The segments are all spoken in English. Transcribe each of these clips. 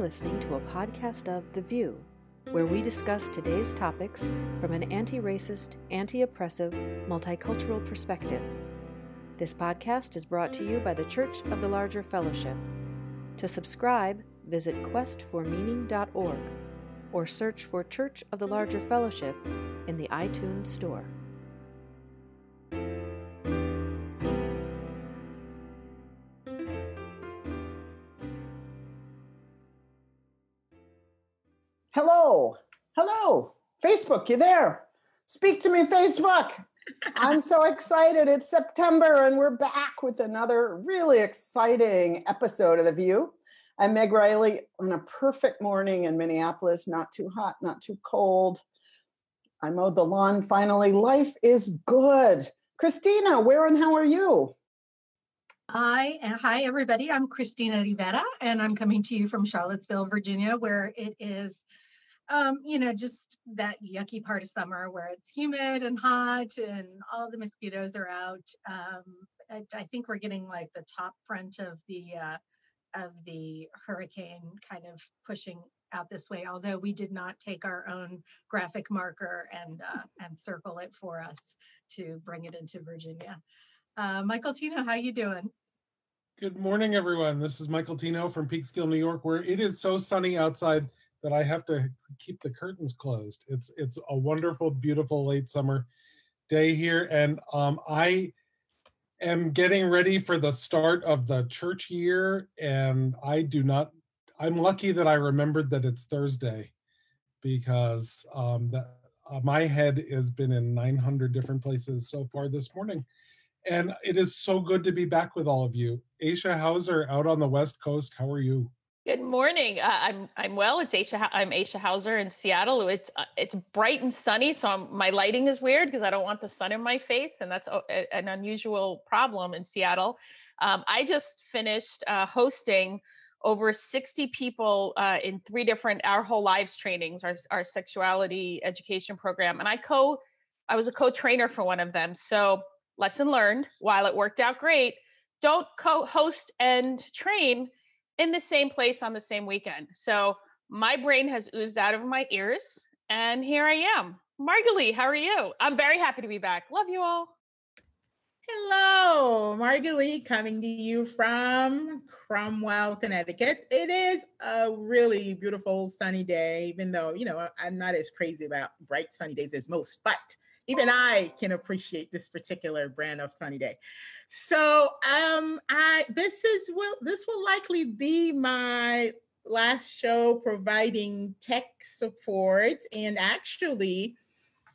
listening to a podcast of The VUU, where we discuss today's topics from an anti racist, anti oppressive, multicultural perspective. This podcast is brought to you by the Church of the Larger Fellowship. To subscribe, visit questformeaning.org or search for Church of the Larger Fellowship in the iTunes Store. Facebook, you there? Speak to me, Facebook. I'm so excited. It's September and we're back with another really exciting episode of The VUU. I'm Meg Riley on a perfect morning in Minneapolis, not too hot, not too cold. I mowed the lawn finally. Life is good. Christina, where and how are you? Hi, uh, hi everybody. I'm Christina Rivera, and I'm coming to you from Charlottesville, Virginia, where it is, um, you know, just that yucky part of summer where it's humid and hot, and all the mosquitoes are out. Um, I, I, think we're getting like the top front of the uh, of the hurricane kind of pushing out this way although we did not take our own graphic marker and uh, and circle it for us to bring it into virginia. Uh, michael tino how you doing? Good morning everyone. This is michael tino from peekskill new york where it is so sunny outside that i have to keep the curtains closed it's it's a wonderful beautiful late summer day here and um, i am getting ready for the start of the church year, and I do not. I'm lucky that I remembered that it's Thursday, because um, that uh, my head has been in 900 different places so far this morning, and it is so good to be back with all of you. Aisha Hauser out on the West Coast. How are you? Good morning. Uh, I'm I'm well. It's Aisha. I'm Aisha Hauser in Seattle. It's uh, it's bright and sunny, so I'm, my lighting is weird because I don't want the sun in my face, and that's a, an unusual problem in Seattle. Um, I just finished uh, hosting over 60 people uh, in three different Our Whole Lives trainings, our our sexuality education program, and I co I was a co-trainer for one of them. So lesson learned. While it worked out great, don't co-host and train in the same place on the same weekend. So my brain has oozed out of my ears, and here I am. Margalie, how are you? I'm very happy to be back. Love you all. Hello, Margalie, coming to you from Cromwell, Connecticut. It is a really beautiful sunny day, even though, you know, I'm not as crazy about bright sunny days as most, but even I can appreciate this particular brand of sunny day. So um I this is will this will likely be my last show providing tech support and actually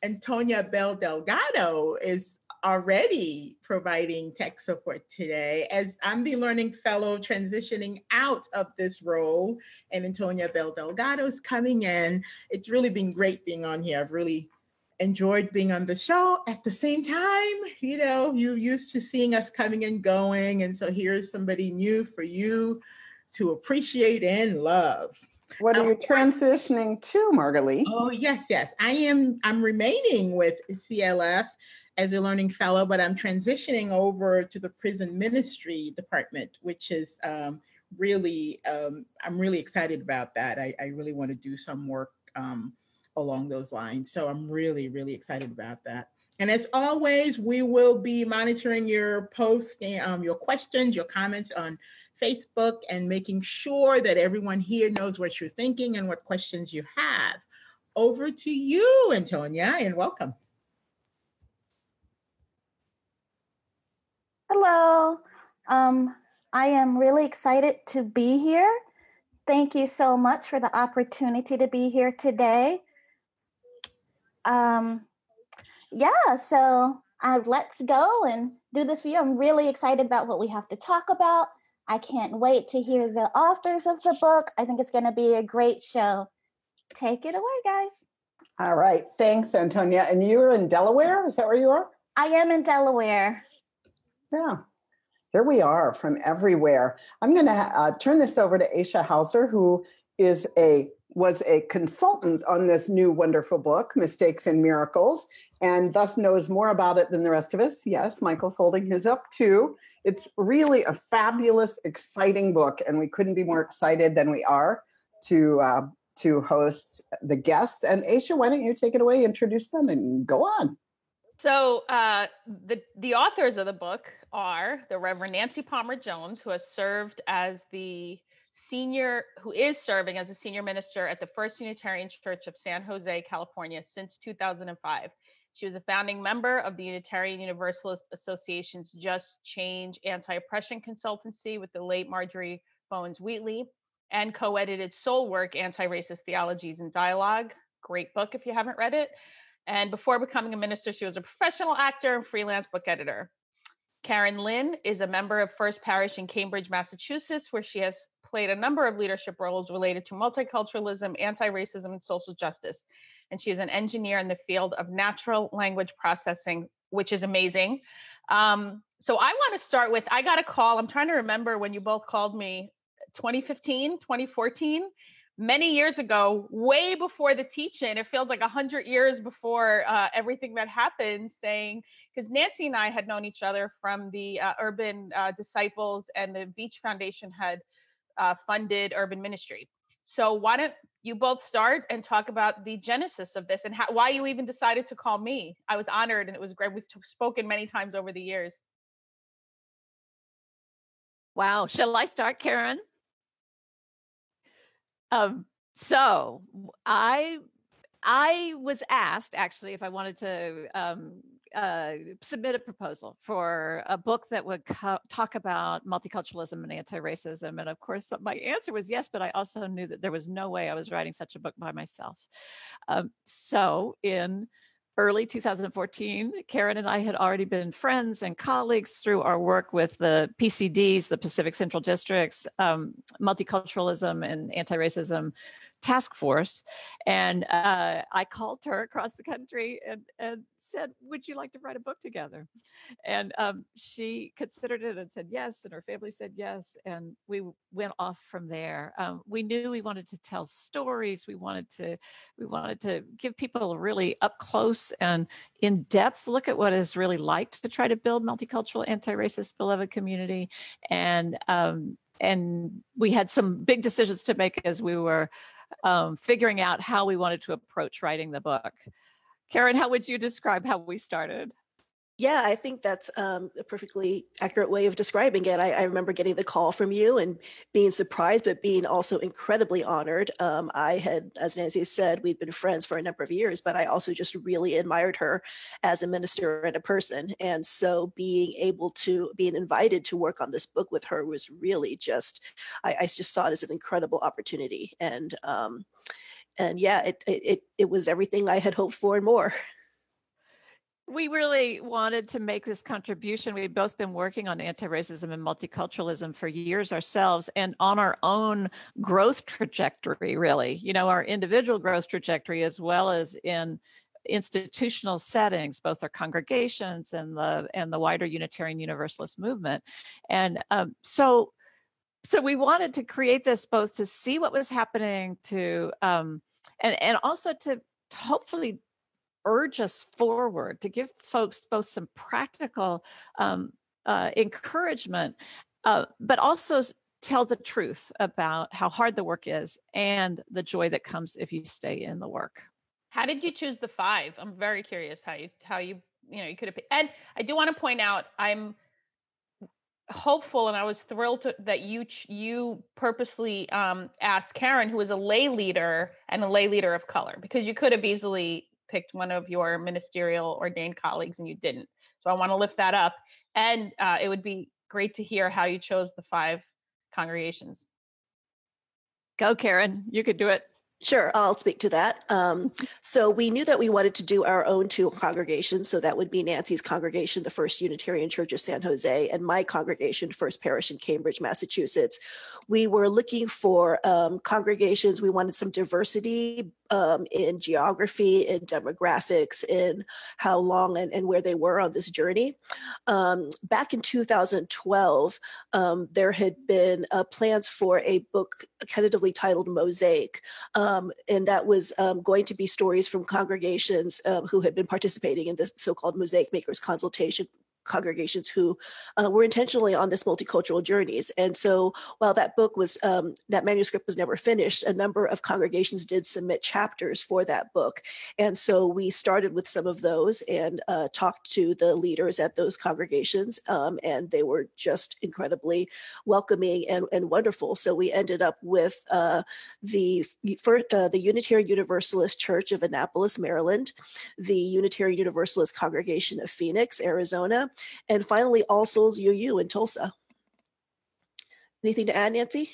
Antonia Bell Delgado is already providing tech support today as I'm the learning fellow transitioning out of this role and Antonia Bell Delgado is coming in. It's really been great being on here. I've really enjoyed being on the show. At the same time, you know, you're used to seeing us coming and going. And so here's somebody new for you to appreciate and love. What are you transitioning to, Margalie? Oh, yes, yes. I am I'm remaining with CLF as a learning fellow, but I'm transitioning over to the prison ministry department, which is um, really um, I'm really excited about that. I, I really want to do some work um, along those lines. So I'm really, really excited about that. And as always, we will be monitoring your posts and um, your questions, your comments on Facebook, and making sure that everyone here knows what you're thinking and what questions you have. Over to you, Antonia, and welcome. Hello. Um, I am really excited to be here. Thank you so much for the opportunity to be here today um, yeah, so uh, let's go and do this for you. I'm really excited about what we have to talk about. I can't wait to hear the authors of the book. I think it's going to be a great show. Take it away, guys. All right. Thanks, Antonia. And you're in Delaware? Is that where you are? I am in Delaware. Yeah. Here we are from everywhere. I'm going to uh, turn this over to Aisha Hauser, who is a was a consultant on this new wonderful book, Mistakes and Miracles, and thus knows more about it than the rest of us. Yes, Michael's holding his up too. It's really a fabulous, exciting book, and we couldn't be more excited than we are to uh, to host the guests. And Aisha, why don't you take it away, introduce them, and go on. So uh, the the authors of the book are the Reverend Nancy Palmer Jones, who has served as the senior, who is serving as a senior minister at the First Unitarian Church of San Jose, California, since 2005. She was a founding member of the Unitarian Universalist Association's JUUST Change Anti-Oppression Consultancy with the late Marjorie Bowens-Wheatley, and co-edited Soul Work: Anti-Racist Theologies and Dialogue. Great book if you haven't read it. And before becoming a minister, she was a professional actor and freelance book editor. Karen Lin is a member of First Parish in Cambridge, Massachusetts, where she has played a number of leadership roles related to multiculturalism, anti racism, and social justice. And she is an engineer in the field of natural language processing, which is amazing. Um, so I want to start with I got a call. I'm trying to remember when you both called me 2015, 2014 many years ago, way before the teach-in. It feels like hundred years before uh, everything that happened. Saying because Nancy and I had known each other from the uh, Urban uh, Disciples and the Veatch Foundation had uh, funded urban ministry. So why don't you both start and talk about the genesis of this and how, why you even decided to call me? I was honored and it was great. We've t- spoken many times over the years. Wow. Shall I start, Karen? Um, so I I was asked actually if I wanted to um, uh, submit a proposal for a book that would co- talk about multiculturalism and anti-racism, and of course my answer was yes. But I also knew that there was no way I was writing such a book by myself. Um, so in early 2014, Karen and I had already been friends and colleagues through our work with the PCDs, the Pacific Central Districts, um, multiculturalism and anti racism task force. And uh, I called her across the country and, and said, Would you like to write a book together? And um, she considered it and said yes. And her family said yes. And we went off from there. Um, we knew we wanted to tell stories. We wanted to, we wanted to give people a really up close and in depth look at what it's really like to try to build multicultural, anti-racist, beloved community. And um, and we had some big decisions to make as we were um, figuring out how we wanted to approach writing the book. Karen, how would you describe how we started? Yeah, I think that's um, a perfectly accurate way of describing it. I, I, remember getting the call from you and being surprised, but being also incredibly honored. Um, I had, as Nancy said, we'd been friends for a number of years, but I also just really admired her as a minister and a person. And so being able to, being invited to work on this book with her was really just, I, I just saw it as an incredible opportunity. And, um, and yeah, it, it, it was everything I had hoped for and more. we really wanted to make this contribution. We've both been working on anti racism and multiculturalism for years ourselves and on our own growth trajectory, really, you know, our individual growth trajectory as well as in institutional settings both our congregations and the and the wider unitarian universalist movement and um, so so we wanted to create this both to see what was happening to um, and and also to hopefully urge us forward to give folks both some practical um, uh, encouragement, uh, but also tell the truth about how hard the work is and the joy that comes if you stay in the work. How did you choose the five? I'm very curious how you how you you know you could have. And I do want to point out I'm hopeful and I was thrilled to, that you you purposely um, asked Karen, who is a lay leader and a lay leader of color, because you could have easily picked one of your ministerial ordained colleagues and you didn't. So I want to lift that up. And uh, it would be great to hear how you chose the five congregations. Go, Karen. You could do it. Sure, I'll speak to that. Um, so we knew that we wanted to do our own two congregations. So that would be Nancy's congregation, the First Unitarian Church of San Jose, and my congregation, First Parish in Cambridge, Massachusetts. We were looking for um, congregations. We wanted some diversity um, in geography, in demographics, in how long and, and where they were on this journey. Um, back in 2012, um, there had been uh, plans for a book tentatively titled Mosaic, um, and that was um, going to be stories from congregations um, who had been participating in this so called Mosaic Makers consultation congregations who uh, were intentionally on this multicultural journeys. And so while that book was, um, that manuscript was never finished, a number of congregations did submit chapters for that book. And so we started with some of those and uh, talked to the leaders at those congregations, um, and they were just incredibly welcoming and, and wonderful. So we ended up with uh, the, for, uh, the Unitarian Universalist Church of Annapolis, Maryland, the Unitarian Universalist Congregation of Phoenix, Arizona, and finally All Souls UU in Tulsa. Anything to add, Nancy?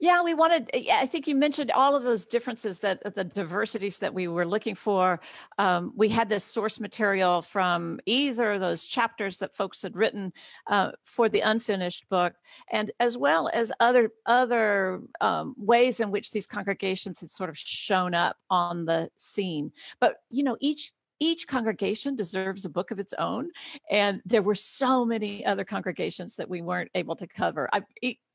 Yeah, we wanted, I think you mentioned all of those differences that the diversities that we were looking for. Um, we had this source material from either of those chapters that folks had written uh, for the unfinished book, and as well as other, other um, ways in which these congregations had sort of shown up on the scene. But, you know, each each congregation deserves a book of its own and there were so many other congregations that we weren't able to cover. I,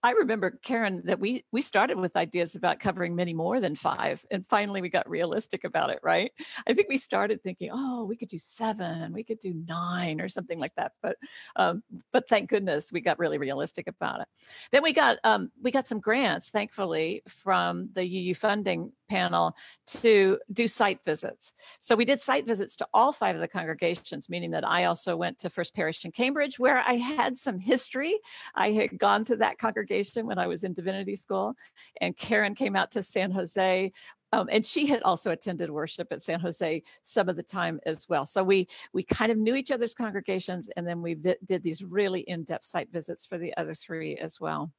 I remember Karen that we we started with ideas about covering many more than five, and finally we got realistic about it. Right? I think we started thinking, oh, we could do seven, we could do nine, or something like that. But um, but thank goodness we got really realistic about it. Then we got um, we got some grants, thankfully, from the UU funding panel to do site visits. So we did site visits to all five of the congregations, meaning that I also went to First Parish in Cambridge, where I had some history. I had gone to that congregation congregation when I was in divinity school. And Karen came out to San Jose. Um, and she had also attended worship at San Jose some of the time as well. So we we kind of knew each other's congregations, and then we vi- did these really in-depth site visits for the other three as well.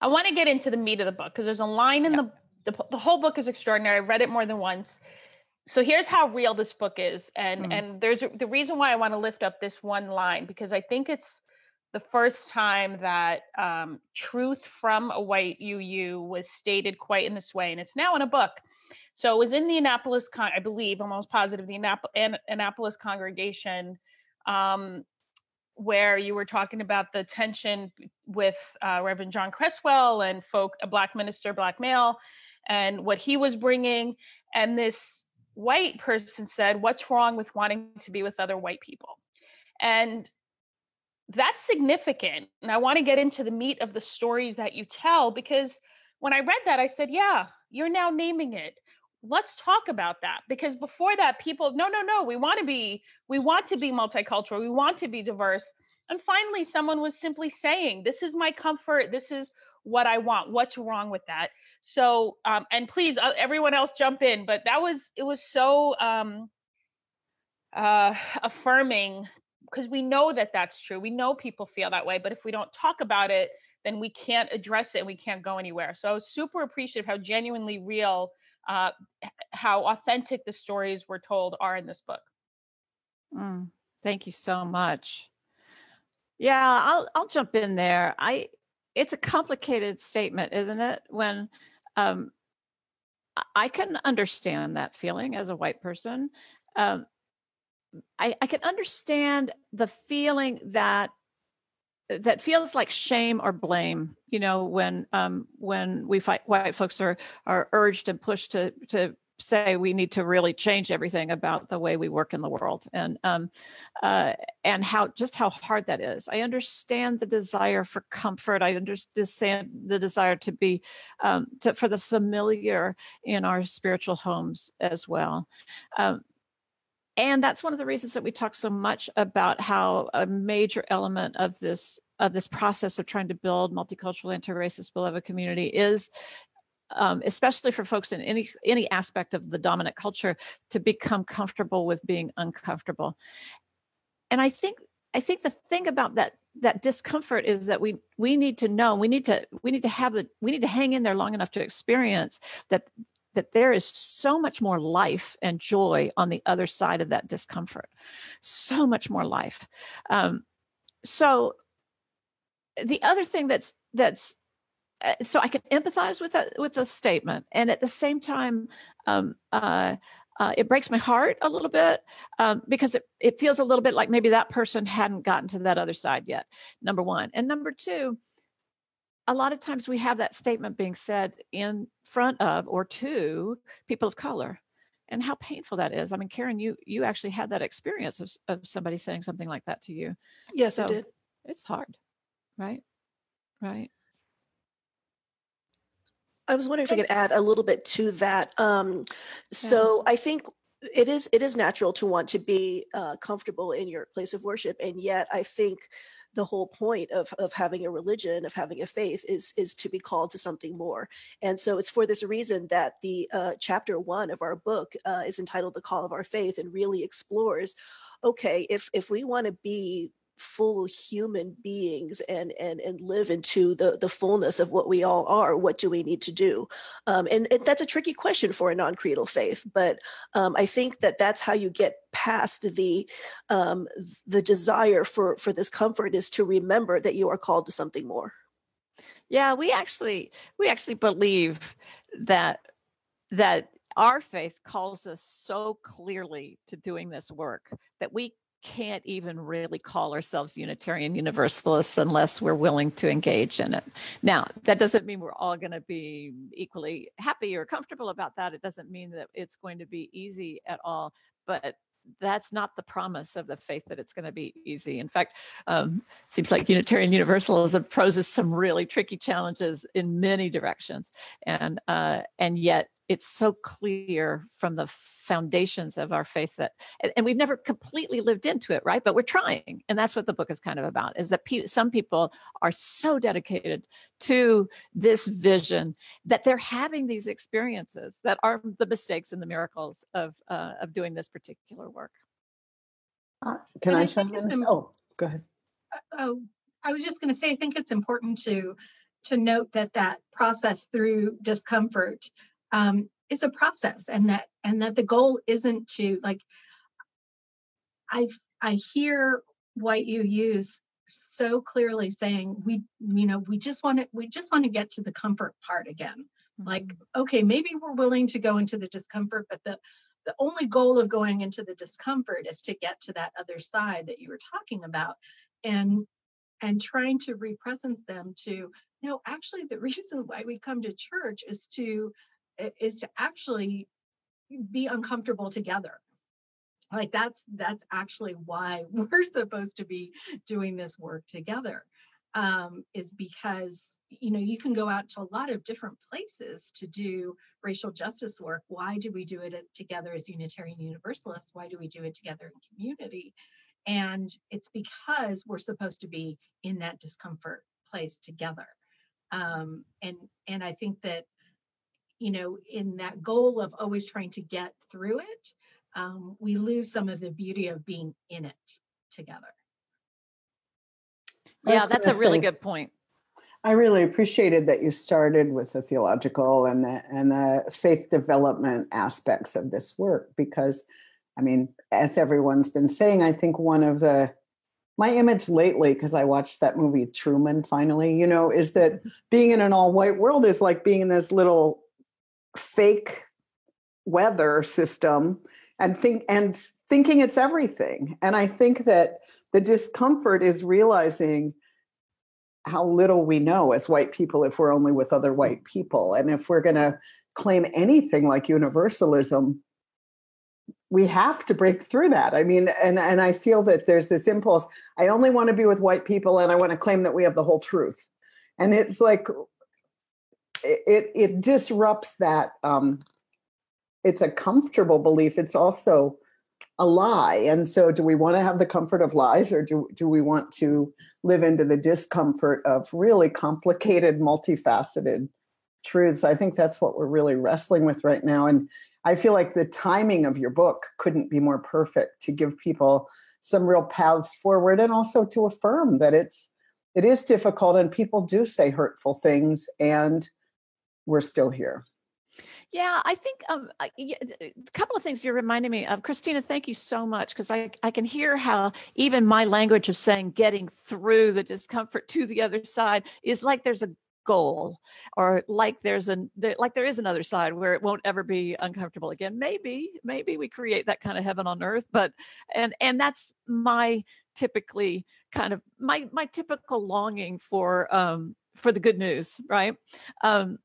I want to get into the meat of the book because there's a line in yeah. the, the the whole book is extraordinary. I read it more than once. So here's how real this book is, and mm. and there's the reason why I want to lift up this one line because I think it's the first time that um, truth from a white UU was stated quite in this way, and it's now in a book. So it was in the Annapolis, con- I believe, almost positive, the Annap- An- Annapolis congregation, um, where you were talking about the tension with uh, Reverend John Crestwell and folk, a black minister, black male, and what he was bringing. And this white person said, "What's wrong with wanting to be with other white people?" And that's significant. And I want to get into the meat of the stories that you tell because when I read that, I said, yeah, you're now naming it. Let's talk about that because before that, people, no, no, no, we want to be, we want to be multicultural, we want to be diverse. And finally, someone was simply saying, this is my comfort, this is what I want. What's wrong with that? So, um, and please, uh, everyone else jump in. But that was, it was so um, uh, affirming because we know that that's true. We know people feel that way, but if we don't talk about it, then we can't address it and we can't go anywhere. So I was super appreciative how genuinely real, uh, how authentic the stories we're told are in this book. Mm, thank you so much. Yeah, I'll I'll jump in there. I it's a complicated statement, isn't it? When um, I can understand that feeling as a white person. Um, I, I can understand the feeling that that feels like shame or blame you know when um when we fight white folks are are urged and pushed to to say we need to really change everything about the way we work in the world. And um uh and how just how hard that is. I understand the desire for comfort. I understand the desire to be um to for the familiar in our spiritual homes as well. Um and that's one of the reasons that we talk so much about how a major element of this of this process of trying to build multicultural anti-racist beloved community is um, especially for folks in any any aspect of the dominant culture to become comfortable with being uncomfortable. And i think i think the thing about that that discomfort is that we we need to know we need to we need to have the we need to hang in there long enough to experience that that there is so much more life and joy on the other side of that discomfort. So much more life. Um, so the other thing that's that's uh, so i can empathize with that with the statement and at the same time um, uh, uh, it breaks my heart a little bit um, because it, it feels a little bit like maybe that person hadn't gotten to that other side yet number one. And number two a lot of times we have that statement being said in front of or to people of color and how painful that is. I mean, Karen, you you actually had that experience of, of somebody saying something like that to you. Yes, I did. It's hard, right? Right. I was wondering if I could add a little bit to that. Um, so I think it is it is natural to want to be uh, comfortable in your place of worship, and yet I think the whole point of of having a religion, of having a faith, is is to be called to something more. And so it's for this reason that the uh, chapter one of our book uh, is entitled "The Call of Our Faith" and really explores, okay, if if we want to be full human beings and and and live into the the fullness of what we all are what do we need to do? Um, and, and that's a tricky question for a non-creedal faith but um, i think that that's how you get past the um, the desire for for this comfort is to remember that you are called to something more. Yeah, we actually we actually believe that that our faith calls us so clearly to doing this work that we can't even really call ourselves Unitarian Universalists unless we're willing to engage in it. Now, that doesn't mean we're all going to be equally happy or comfortable about that. It doesn't mean that it's going to be easy at all, but that's not the promise of the faith that it's going to be easy. In fact, um, seems like Unitarian Universalism poses some really tricky challenges in many directions, and uh, and yet it's so clear from the foundations of our faith that, and, and we've never completely lived into it, right? But we're trying, and that's what the book is kind of about. Is that pe- some people are so dedicated to this vision that they're having these experiences that are the mistakes and the miracles of uh, of doing this particular work. Uh, Can And I I chime think in? Oh, go ahead. oh, I was just going to say, I think it's important to to note that that process through discomfort um, is a process, and that and that the goal isn't to like. I I hear what you use so clearly saying we you know we just want to we just want to get to the comfort part again like okay maybe we're willing to go into the discomfort but the the only goal of going into the discomfort is to get to that other side that you were talking about and and trying to represence them to no actually the reason why we come to church is to is to actually be uncomfortable together. Like that's that's actually why we're supposed to be doing this work together um, is because you know you can go out to a lot of different places to do racial justice work. Why do we do it together as unitarian universalists? Why do we do it together in community? And it's because we're supposed to be in that discomfort place together. Um, and and i think that you know in that goal of always trying to get through it um, we lose some of the beauty of being in it together Yeah, that's a gonna really say- good point. I really appreciated that you started with the theological and the and the faith development aspects of this work because I mean, as everyone's been saying, I think one of the my image lately, because I watched that movie Truman finally, you know, is that being in an all-white world is like being in this little fake weather system and think and thinking it's everything. And I think that the discomfort is realizing how little we know as white people if we're only with other white people. And if we're going to claim anything like universalism, we have to break through that. I mean, and, and I feel that there's this impulse I only want to be with white people and I want to claim that we have the whole truth. And it's like, it, it, disrupts that. Um, it's a comfortable belief. It's also a lie. And so, do we want to have the comfort of lies or do, do we want to live into the discomfort of really complicated, multifaceted truths? I think that's what we're really wrestling with right now. And I feel like the timing of your book couldn't be more perfect to give people some real paths forward and also to affirm that it's it is difficult and people do say hurtful things and we're still here. Yeah, I think um, y- a couple of things you're reminding me of. Christina, thank you so much because I, I can hear how even my language of saying getting through the discomfort to the other side is like there's a goal or like there's an like there is another side where it won't ever be uncomfortable again maybe maybe we create that kind of heaven on earth but and and that's my typically kind of my my typical longing for um for the good news right um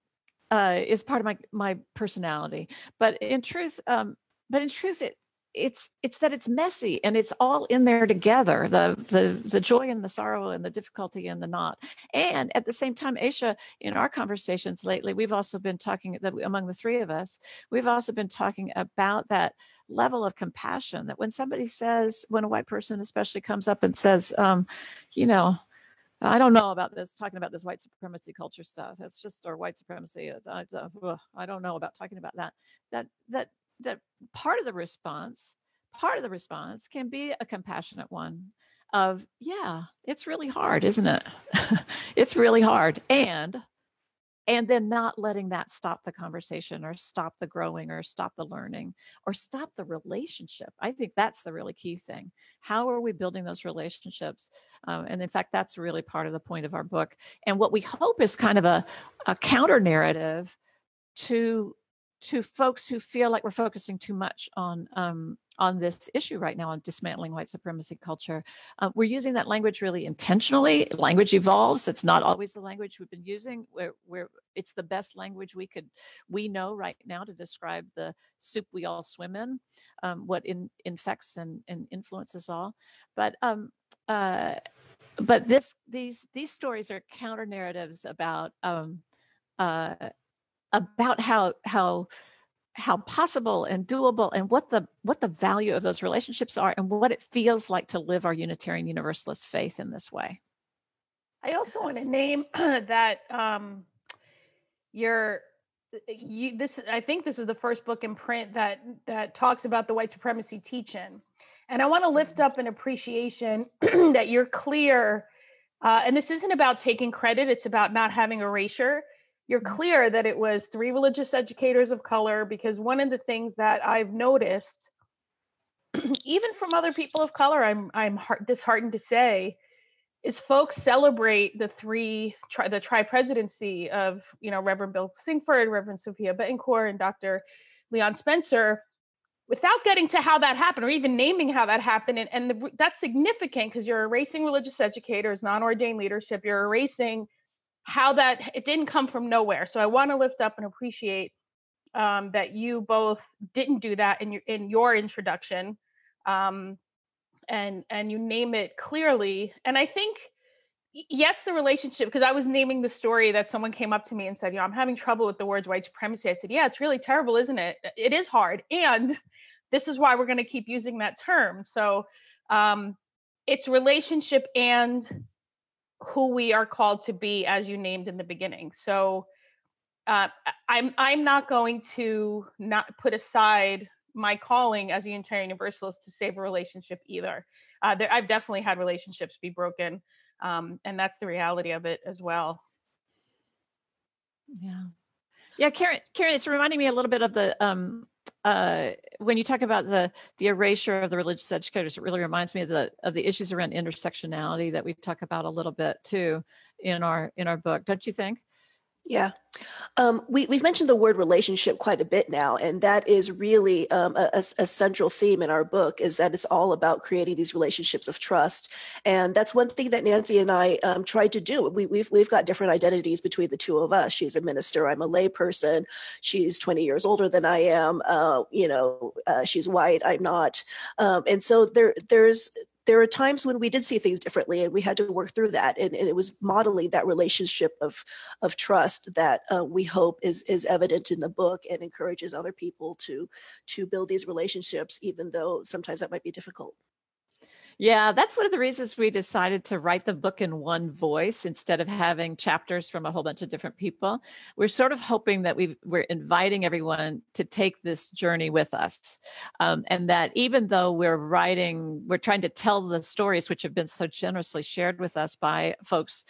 uh, is part of my my personality. But in truth, um, but in truth it it's it's that it's messy and it's all in there together the the the joy and the sorrow and the difficulty and the not and at the same time aisha in our conversations lately we've also been talking that among the three of us we've also been talking about that level of compassion that when somebody says when a white person especially comes up and says um, you know I don't know about this, talking about this white supremacy culture stuff. It's just, or white supremacy. I, uh, I, I don't know about talking about that. That, that that part of the response part of the response can be a compassionate one of yeah it's really hard isn't it it's really hard and and then not letting that stop the conversation or stop the growing or stop the learning or stop the relationship i think that's the really key thing. How are we building those relationships? Um, and in fact that's really part of the point of our book. And what we hope is kind of a, a counter narrative to to folks who feel like we're focusing too much on um, on this issue right now on dismantling white supremacy culture. Uh, we're using that language really intentionally. Language evolves. It's not always the language we've been using. Where where it's the best language we could we know right now to describe the soup we all swim in, um, what in, infects and, and influences all. But um, uh, but this these these stories are counter narratives about um, uh, about how how how possible and doable and what the what the value of those relationships are and what it feels like to live our unitarian universalist faith in this way. I also want to name that um your you this i think this is the first book in print that that talks about the white supremacy teach-in. And i want to lift mm-hmm. up an appreciation that you're clear uh, and this isn't about taking credit it's about not having erasure you're mm-hmm. clear that it was three religious educators of color because one of the things that I've noticed even from other people of color I'm I'm heart, disheartened to say is folks celebrate the three tri, the tri-presidency of you know Reverend Bill Sinkford, Reverend Sofia Betancourt, and Dr. Leon Spencer without getting to how that happened or even naming how that happened and, and the, that's significant because you're erasing religious educators non-ordained leadership you're erasing how that it didn't come from nowhere. So I want to lift up and appreciate um, that you both didn't do that in your in your introduction, um, and and you name it clearly. And I think yes, the relationship because I was naming the story that someone came up to me and said, you know, I'm having trouble with the words white supremacy. I said, yeah, it's really terrible, isn't it? It is hard, and this is why we're going to keep using that term. So um, it's relationship and who we are called to be as you named in the beginning. So uh, i'm i'm not going to not put aside my calling as a unitarian universalist to save a relationship either. Uh, there, i've definitely had relationships be broken um, and that's the reality of it as well. Yeah. Yeah karen karen it's reminding me a little bit of the um uh, when you talk about the the erasure of the religious educators, it really reminds me of the of the issues around intersectionality that we talk about a little bit too in our in our book. Don't you think? Yeah. Um, we, we've mentioned the word relationship quite a bit now, and that is really um, a, a, central theme in our book is that it's all about creating these relationships of trust. And that's one thing that Nancy and I um, tried to do. We, we've, we've got different identities between the two of us. She's a minister. I'm a layperson. She's 20 years older than I am. Uh, you know, uh, she's white. I'm not. Um, and so there, there's there are times when we did see things differently and we had to work through that and, and it was modeling that relationship of of trust that uh, we hope is is evident in the book and encourages other people to to build these relationships even though sometimes that might be difficult yeah, that's one of the reasons we decided to write the book in one voice instead of having chapters from a whole bunch of different people. We're sort of hoping that we are inviting everyone to take this journey with us. Um, and that even though we're writing, we're trying to tell the stories which have been so generously shared with us by folks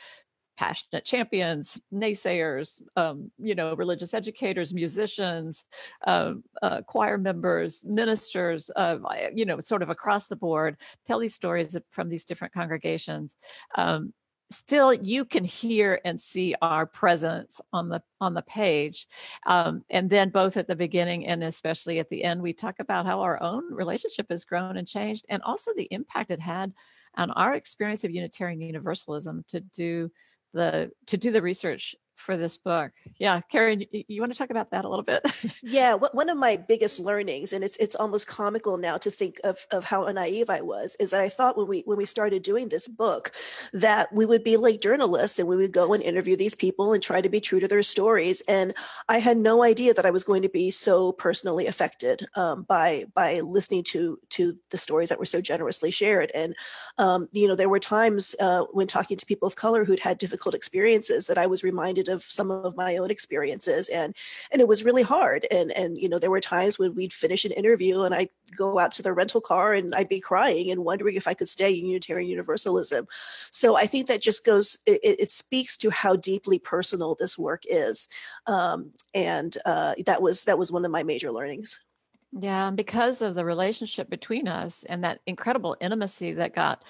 passionate champions, naysayers, um, you know, religious educators, musicians, uh, uh, choir members, ministers, uh, you know, sort of across the board, tell these stories from these different congregations. Um, still you can hear and see our presence on the on the page um, and then both at the beginning and especially at the end we talk about how our own relationship has grown and changed and also the impact it had on our experience of unitarian universalism to do the to do the research for this book. Yeah, Karen, you, you want to talk about that a little bit? yeah, one of my biggest learnings, and it's it's almost comical now to think of of how naive I was, is that I thought when we when we started doing this book that we would be like journalists and we would go and interview these people and try to be true to their stories. And I had no idea that I was going to be so personally affected um, by by listening to to the stories that were so generously shared. And um, you know, there were times uh, when talking to people of color who'd had difficult experiences that I was reminded of some of my own experiences and and it was really hard and and you know there were times when we'd finish an interview and I'd go out to the rental car and I'd be crying and wondering if I could stay in Unitarian Universalism. So I think that just goes it, it speaks to how deeply personal this work is um, and uh, that was that was one of my major learnings. Yeah because of the relationship between us and that incredible intimacy that got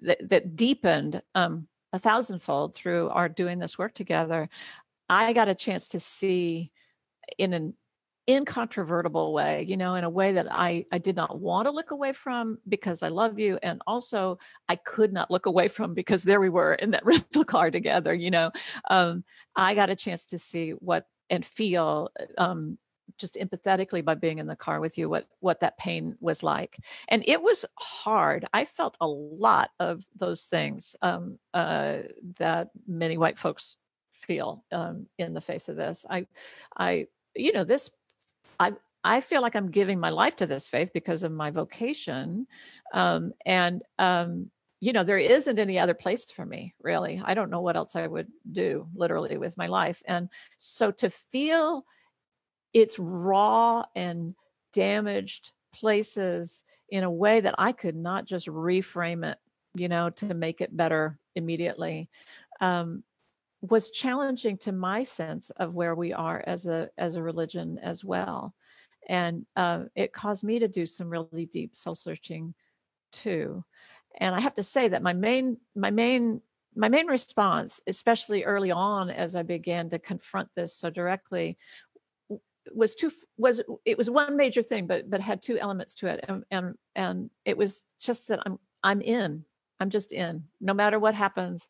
that, that deepened um, a thousandfold through our doing this work together, I got a chance to see in an incontrovertible way, you know, in a way that I I did not want to look away from because I love you, and also I could not look away from because there we were in that rental car together, you know. Um, I got a chance to see what and feel um, just empathetically by being in the car with you what what that pain was like. And it was hard. I felt a lot of those things um, uh, that many white folks feel um, in the face of this. I i you know this i i feel like i'm giving my life to this faith because of my vocation um, and um, you know there isn't any other place for me really. I don't know what else i would do literally with my life. And so to feel its raw and damaged places in a way that I could not just reframe it, you know, to make it better immediately, um, was challenging to my sense of where we are as a as a religion as well, and uh, it caused me to do some really deep soul searching too. And I have to say that my main my main my main response, especially early on as I began to confront this so directly, was two was it was one major thing but but had two elements to it and and and it was just that i'm i'm in i'm just in. No matter what happens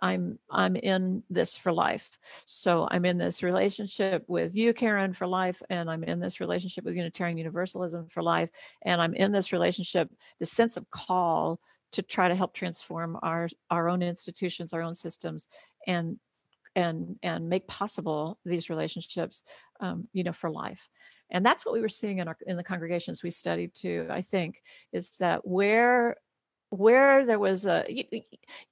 i'm i'm in this for life. So i'm in this relationship with you karen for life and i'm in this relationship with unitarian universalism for life and i'm in this relationship the sense of call to try to help transform our our own institutions our own systems and and and make possible these relationships um, you know for life. And that's what we were seeing in our in the congregations we studied too i think is that where where there was a you,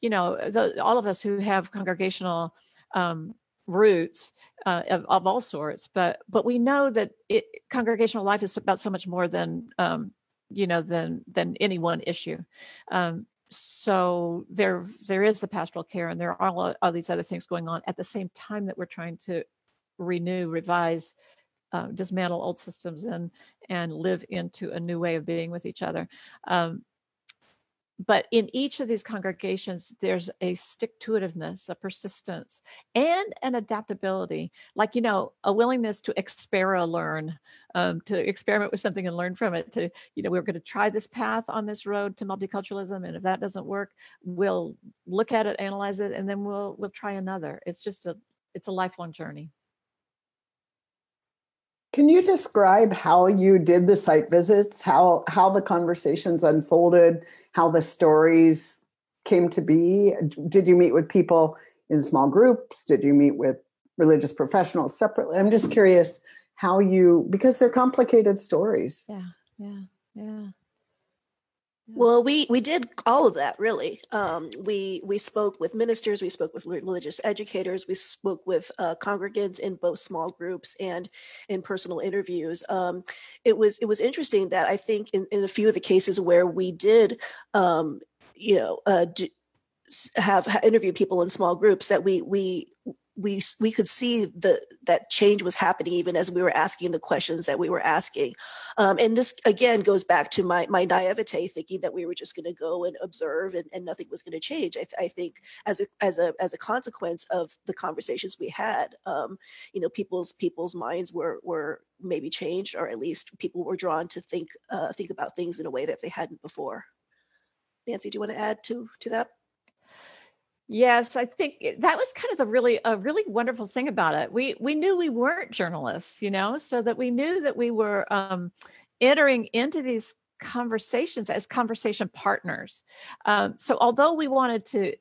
you know the, all of us who have congregational um, roots uh, of, of, all sorts but but we know that it, congregational life is about so much more than um, you know than than any one issue. Um, so there there is the pastoral care and there are all, all these other things going on at the same time that we're trying to renew revise uh, dismantle old systems and and live into a new way of being with each other. Um, but in each of these congregations there's a stick to itiveness a persistence and an adaptability like you know a willingness to expera learn um, to experiment with something and learn from it to you know we're going to try this path on this road to multiculturalism and if that doesn't work we'll look at it analyze it and then we'll we'll try another. It's just a it's a lifelong journey can you describe how you did the site visits, how how the conversations unfolded, how the stories came to be? Did you meet with people in small groups? Did you meet with religious professionals separately? I'm just curious how you because they're complicated stories. Yeah, yeah, yeah. Well, we we did all of that really. Um, we we spoke with ministers, we spoke with religious educators, we spoke with uh, congregants in both small groups and in personal interviews. Um, it was it was interesting that I think in, in a few of the cases where we did, um, you know, uh, have, have interview people in small groups that we we we we could see the that change was happening even as we were asking the questions that we were asking. Um, and this again goes back to my my naivete thinking that we were just going to go and observe and, and nothing was going to change. I, th- I, think as a as a as a consequence of the conversations we had um, you know people's people's minds were were maybe changed or at least people were drawn to think uh, think about things in a way that they hadn't before. Nancy do you want to add to to that Yes, I think that was kind of the really a really wonderful thing about it. We we knew we weren't journalists, you know, so that we knew that we were um, entering into these conversations as conversation partners. Um, so although we wanted to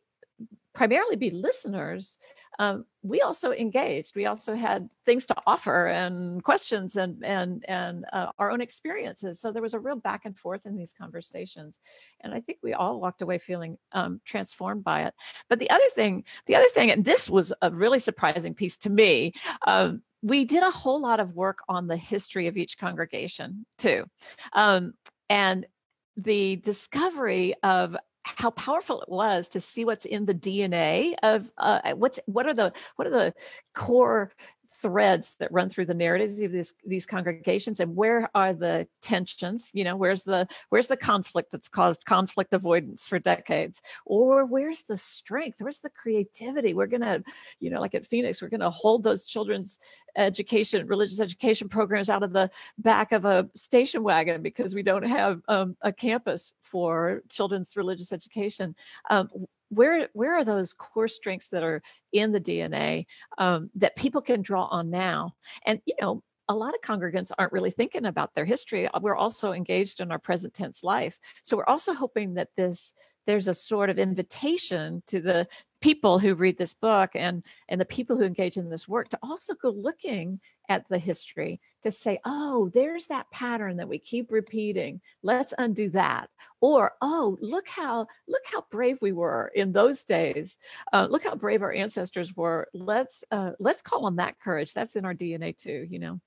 primarily be listeners, um, we also engaged. We also had things to offer and questions and and and uh, our own experiences. So there was a real back and forth in these conversations, and I think we all walked away feeling um, transformed by it. But the other thing, the other thing, and this was a really surprising piece to me. Um, we did a whole lot of work on the history of each congregation too, um, and the discovery of how powerful it was to see what's in the DNA of uh, what's what are the what are the core threads that run through the narratives of these these congregations and where are the tensions? You know where's the where's the conflict that's caused conflict avoidance for decades? Or where's the strength? Where's the creativity? We're to you know like at phoenix we're to hold those children's education religious education programs out of the back of a station wagon because we don't have um, a campus for children's religious education. Um, where where are those core strengths that are in the DNA um, that people can draw on now? And you know, a lot of congregants aren't really thinking about their history. We're also engaged in our present tense life, so we're also hoping that this there's a sort of invitation to the people who read this book and and the people who engage in this work to also go looking at the history to say oh there's that pattern that we keep repeating. Let's undo that. Or oh look how look how brave we were in those days. Uh, look how brave our ancestors were. Let's uh, let's call on that courage. That's in our dna too you know?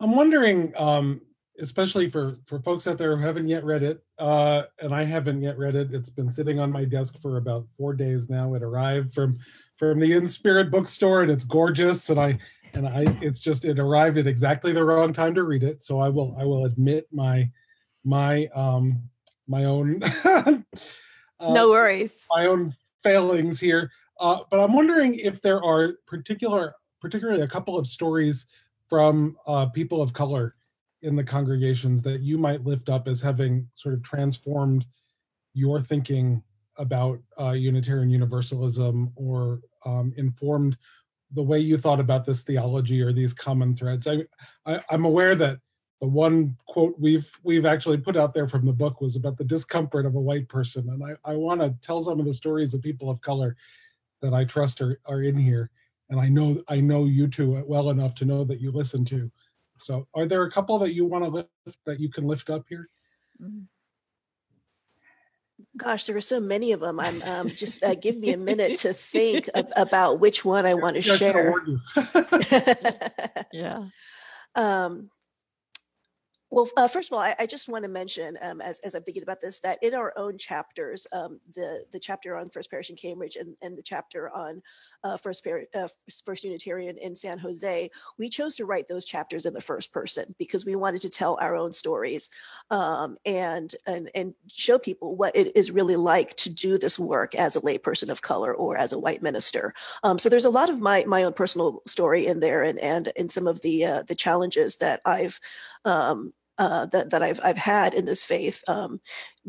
I'm wondering, um, especially for for folks out there who haven't yet read it, uh, and I haven't yet read it. It's been sitting on my desk for about four days now. It arrived from from the inSpirit bookstore, and it's gorgeous. And I and I, it's just it arrived at exactly the wrong time to read it. So I will I will admit my my um my own uh, no worries my own failings here. Uh, but I'm wondering if there are particular, particularly a couple of stories from uh, people of color in the congregations that you might lift up as having sort of transformed your thinking about uh, Unitarian Universalism or um, informed the way you thought about this theology or these common threads. I, I, I'm aware that the one quote we've we've actually put out there from the book was about the discomfort of a white person, and I, I want to tell some of the stories of people of color that I trust are, are in here, and I know I know you two well enough to know that you listen to. So, are there a couple that you want to lift that you can lift up here? Gosh, there are so many of them. I'm um, just uh, give me a minute to think ab- about which one I want to Yeah, I kinda share. yeah um, well, uh, first of all, I, I just want to mention, um, as, as I'm thinking about this, that in our own chapters, um, the the chapter on First Parish in Cambridge and, and the chapter on uh, First uh, First Unitarian in San Jose, we chose to write those chapters in the first person because we wanted to tell our own stories um, and and and show people what it is really like to do this work as a layperson of color or as a white minister. Um, so there's a lot of my my own personal story in there, and and in some of the uh, the challenges that I've um, uh, that that I've I've had in this faith, um,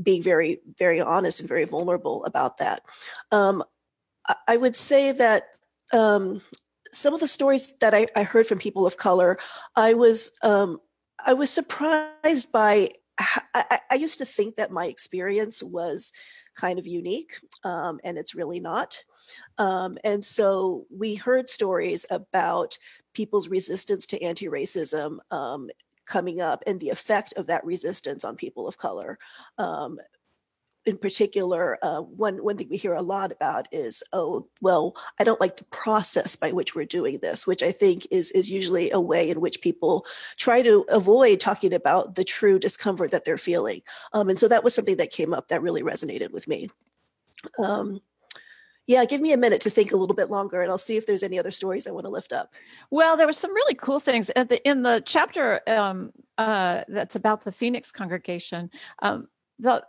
being very very honest and very vulnerable about that. Um, I, I would say that um, some of the stories that I, I heard from people of color, I was um, I was surprised by. I used to think that my experience was kind of unique, um, and it's really not. Um, and so we heard stories about people's resistance to anti-racism um, coming up and the effect of that resistance on people of color. Um, in particular, uh, one one thing we hear a lot about is, oh, well, I don't like the process by which we're doing this, which I think is is usually a way in which people try to avoid talking about the true discomfort that they're feeling. Um, and so that was something that came up that really resonated with me. Um, yeah, give me a minute to think a little bit longer, and I'll see if there's any other stories I want to lift up. Well, there were some really cool things at the, in the chapter um, uh, that's about the Phoenix congregation. Um, the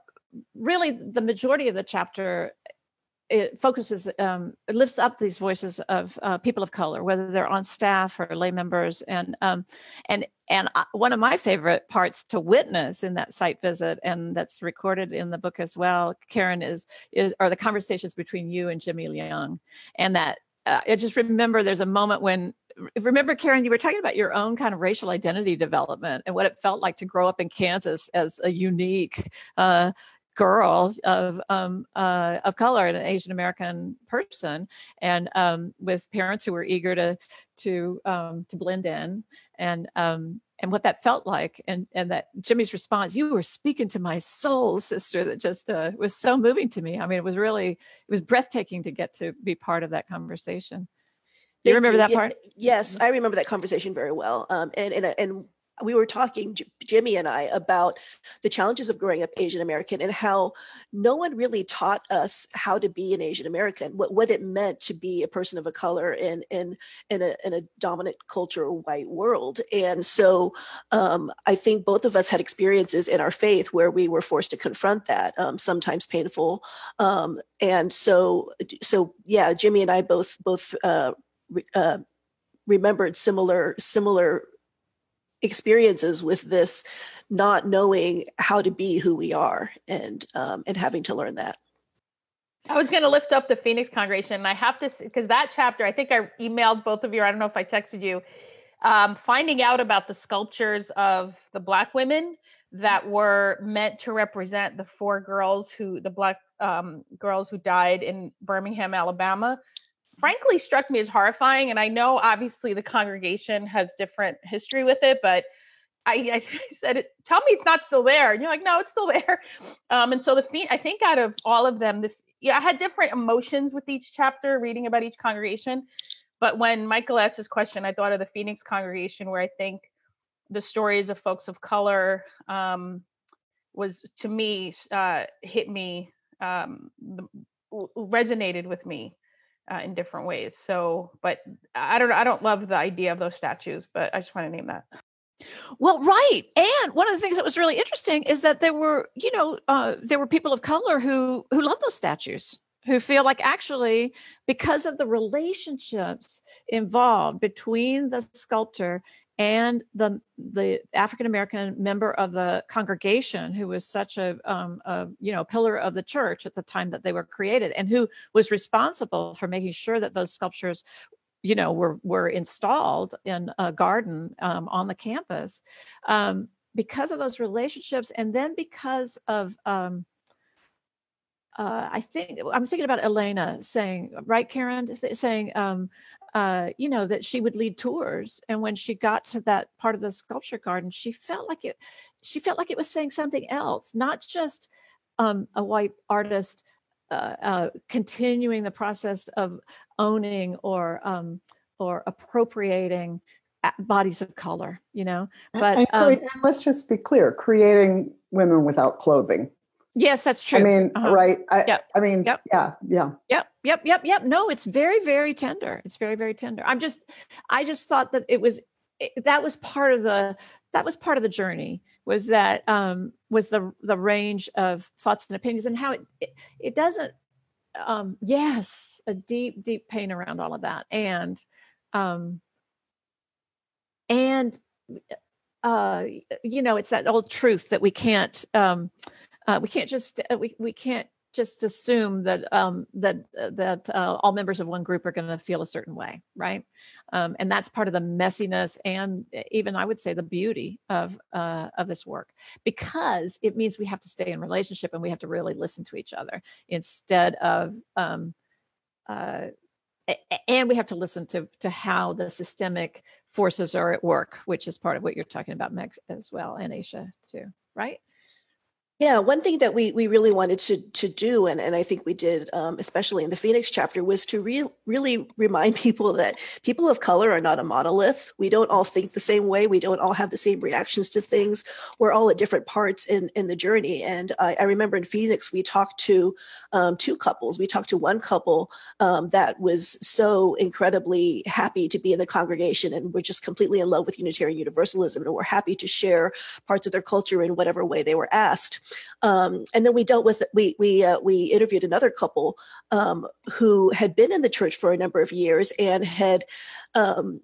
really the majority of the chapter it focuses um, it lifts up these voices of uh, people of color whether they're on staff or lay members. And um, and and one of my favorite parts to witness in that site visit and that's recorded in the book as well karen is is are the conversations between you and jimmy young and that uh, i just remember there's a moment when remember karen you were talking about your own kind of racial identity development and what it felt like to grow up in kansas as a unique uh, girl of um, uh, of color, and an Asian American person, and um, with parents who were eager to to um, to blend in, and um, and what that felt like, and and that Jimmy's response, "You were speaking to my soul, sister," that just uh, was so moving to me. I mean, it was really it was breathtaking to get to be part of that conversation. Do you remember that part? Yes, mm-hmm. I remember that conversation very well. Um, and and and we were talking J- jimmy and i about the challenges of growing up asian american and how no one really taught us how to be an asian american what, what it meant to be a person of a color in in in a, in a dominant culture white world. And so um, i think both of us had experiences in our faith where we were forced to confront that um, sometimes painful. Um, and so so yeah jimmy and i both both uh, uh, remembered similar similar experiences with this not knowing how to be who we are and um, and having to learn that I was going to lift up the Phoenix congregation, and I have to because that chapter. I think I emailed both of you. I don't know if I texted you. Um, finding out about the sculptures of the black women that were meant to represent the four girls who the black um, girls who died in Birmingham, Alabama, frankly struck me as horrifying. And I know obviously the congregation has different history with it, but I, I said, "Tell me it's not still there." And you're like, "No, it's still there." Um, and so the I think out of all of them, the yeah, I had different emotions with each chapter, reading about each congregation. But when Michael asked this question, I thought of the Phoenix congregation, where I think the stories of folks of color um, was, to me, uh, hit me, um, resonated with me uh, in different ways. So, but I don't know, I don't love the idea of those statues, but I just want to name that. Well, right. And one of the things that was really interesting is that there were, you know, uh, there were people of color who who love those statues who feel like actually because of the relationships involved between the sculptor and the the African American member of the congregation who was such a, um, a, you know pillar of the church at the time that they were created and who was responsible for making sure that those sculptures you know were were installed in a garden um, on the campus um, because of those relationships and then because of um, uh, I think I'm thinking about Elena saying, right, Karen, saying, um, uh, you know, that she would lead tours, and when she got to that part of the sculpture garden, she felt like it. She felt like it was saying something else, not just um, a white artist uh, uh, continuing the process of owning or um, or appropriating bodies of color, you know. But and, and um, let's just be clear: creating women without clothing. Yes, that's true. I mean, uh-huh. right? I, yep. I mean, yep. yeah, yeah. Yep, yep, yep, yep. No, it's very, very tender. It's very, very tender. I'm just, I just thought that it was, it, that was part of the, that was part of the journey was that, um, was the, the range of thoughts and opinions and how it, it, it doesn't, um, yes, a deep, deep pain around all of that. And, um, and, uh, you know, it's that old truth that we can't, um, uh, we can't just uh, we, we can't just assume that um, that uh, that uh, all members of one group are going to feel a certain way, right? Um, and that's part of the messiness and even I would say the beauty of uh, of this work because it means we have to stay in relationship and we have to really listen to each other instead of um, uh, and we have to listen to to how the systemic forces are at work, which is part of what you're talking about, Meg, as well, and Aisha too, right? Yeah, one thing that we we really wanted to to do, and, and I think we did, um, especially in the Phoenix chapter, was to re- really remind people that people of color are not a monolith. We don't all think the same way. We don't all have the same reactions to things. We're all at different parts in in the journey. And I, I remember in Phoenix, we talked to um, two couples. We talked to one couple um, that was so incredibly happy to be in the congregation, and were just completely in love with Unitarian Universalism, and were happy to share parts of their culture in whatever way they were asked Um, and then we dealt with we we uh, we interviewed another couple um, who had been in the church for a number of years and had um,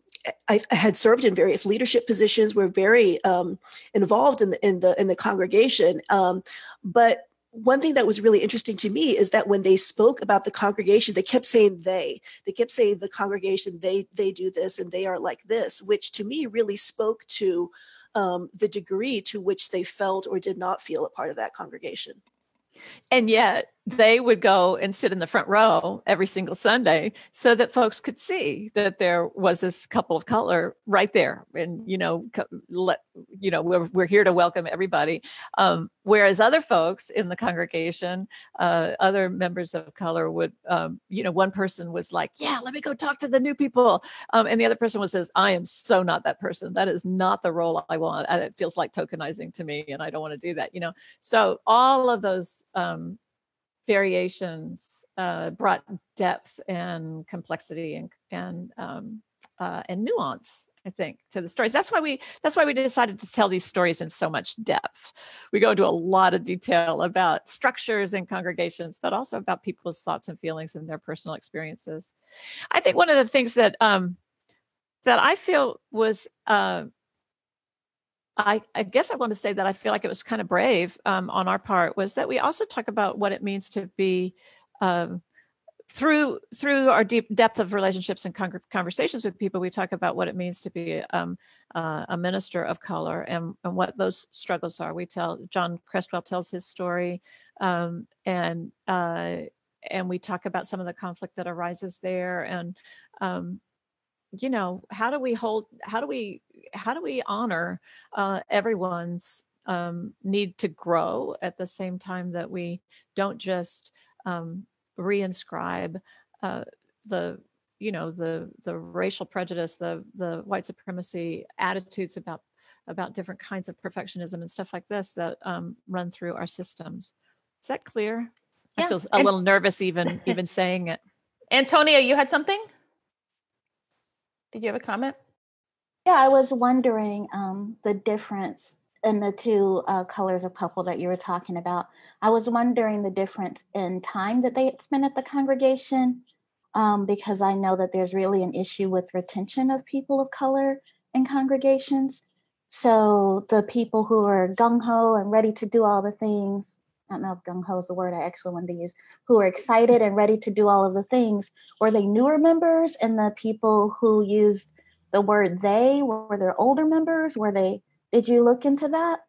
I, had served in various leadership positions, were very um, involved in the in the in the congregation. Um, but one thing that was really interesting to me is that when they spoke about the congregation, they kept saying they. They kept saying the congregation, they they do this and they are like this, which to me really spoke to um, the degree to which they felt or did not feel a part of that congregation. And yet they would go and sit in the front row every single Sunday so that folks could see that there was this couple of color right there. And, you know, let, you know, we're, we're here to welcome everybody. Um, whereas other folks in the congregation, uh, other members of color would, um, you know, one person was like, yeah, let me go talk to the new people. Um, and the other person was says, I am so not that person. That is not the role I want. And it feels like tokenizing to me and I don't want to do that, you know? So all of those, um, variations uh, brought depth and complexity and and um, uh, and nuance I think to the stories. That's why we that's why we decided to tell these stories in so much depth. We go into a lot of detail about structures and congregations, but also about people's thoughts and feelings and their personal experiences. I think one of the things that um, that I feel was uh, I, I, guess I want to say that I feel like it was kind of brave um, on our part was that we also talk about what it means to be um, through through our deep depth of relationships and con- conversations with people. We talk about what it means to be um, uh, a minister of color and, and what those struggles are. We tell John Crestwell tells his story, um, and uh, and we talk about some of the conflict that arises there and um, you know how do we hold how do we how do we honor uh, everyone's um, need to grow at the same time that we don't just um, reinscribe uh, the you know the the racial prejudice the the white supremacy attitudes about about different kinds of perfectionism and stuff like this that um, run through our systems? Is that clear? Yeah. i feel a little nervous even even saying it. Antonio you had something did you have a comment? Yeah, I was wondering um, the difference in the two uh, colors of couple that you were talking about. I was wondering the difference in time that they spent at the congregation, um, because I know that there's really an issue with retention of people of color in congregations. So the people who are gung ho and ready to do all the things I don't know if gung ho is the word I actually wanted to use, who are excited and ready to do all of the things. Were they newer members? And the people who used the word they were their older members? Were they, did you look into that?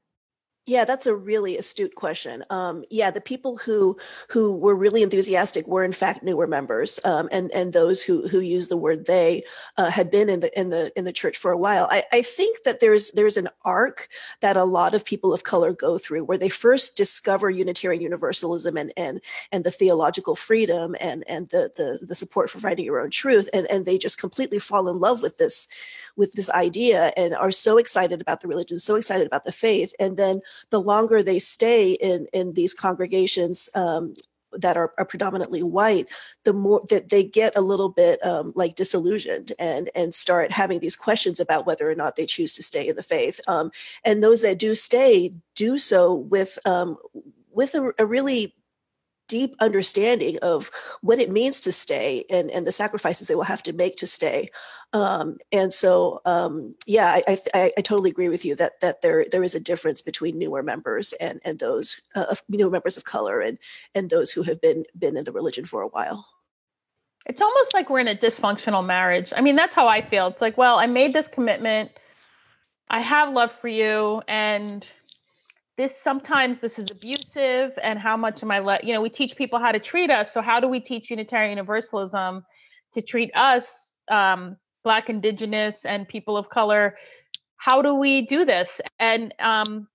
Yeah, that's a really astute question. Um, yeah, the people who who were really enthusiastic were in fact newer members, um, and and those who who used the word they uh, had been in the in the in the church for a while. I, I think that there's there's an arc that a lot of people of color go through where they first discover Unitarian Universalism and and and the theological freedom and and the the, the support for finding your own truth, and and they just completely fall in love with this with this idea and are so excited about the religion, so excited about the faith. And then the longer they stay in, in these congregations, um, that are, are, predominantly white, the more that they get a little bit um, like disillusioned and and start having these questions about whether or not they choose to stay in the faith. Um, and those that do stay do so with um, with a, a really deep understanding of what it means to stay and, and the sacrifices they will have to make to stay. Um, and so, um, yeah, I, I, I, totally agree with you that that there there is a difference between newer members and and those uh, of newer members of color and and those who have been been in the religion for a while. It's almost like we're in a dysfunctional marriage. I mean, that's how I feel. It's like, well, I made this commitment. I have love for you, and this sometimes this is abusive and how much am i let you know we teach people how to treat us. So how do we teach unitarian universalism to treat us um, black indigenous and people of color? How do we do this? And um,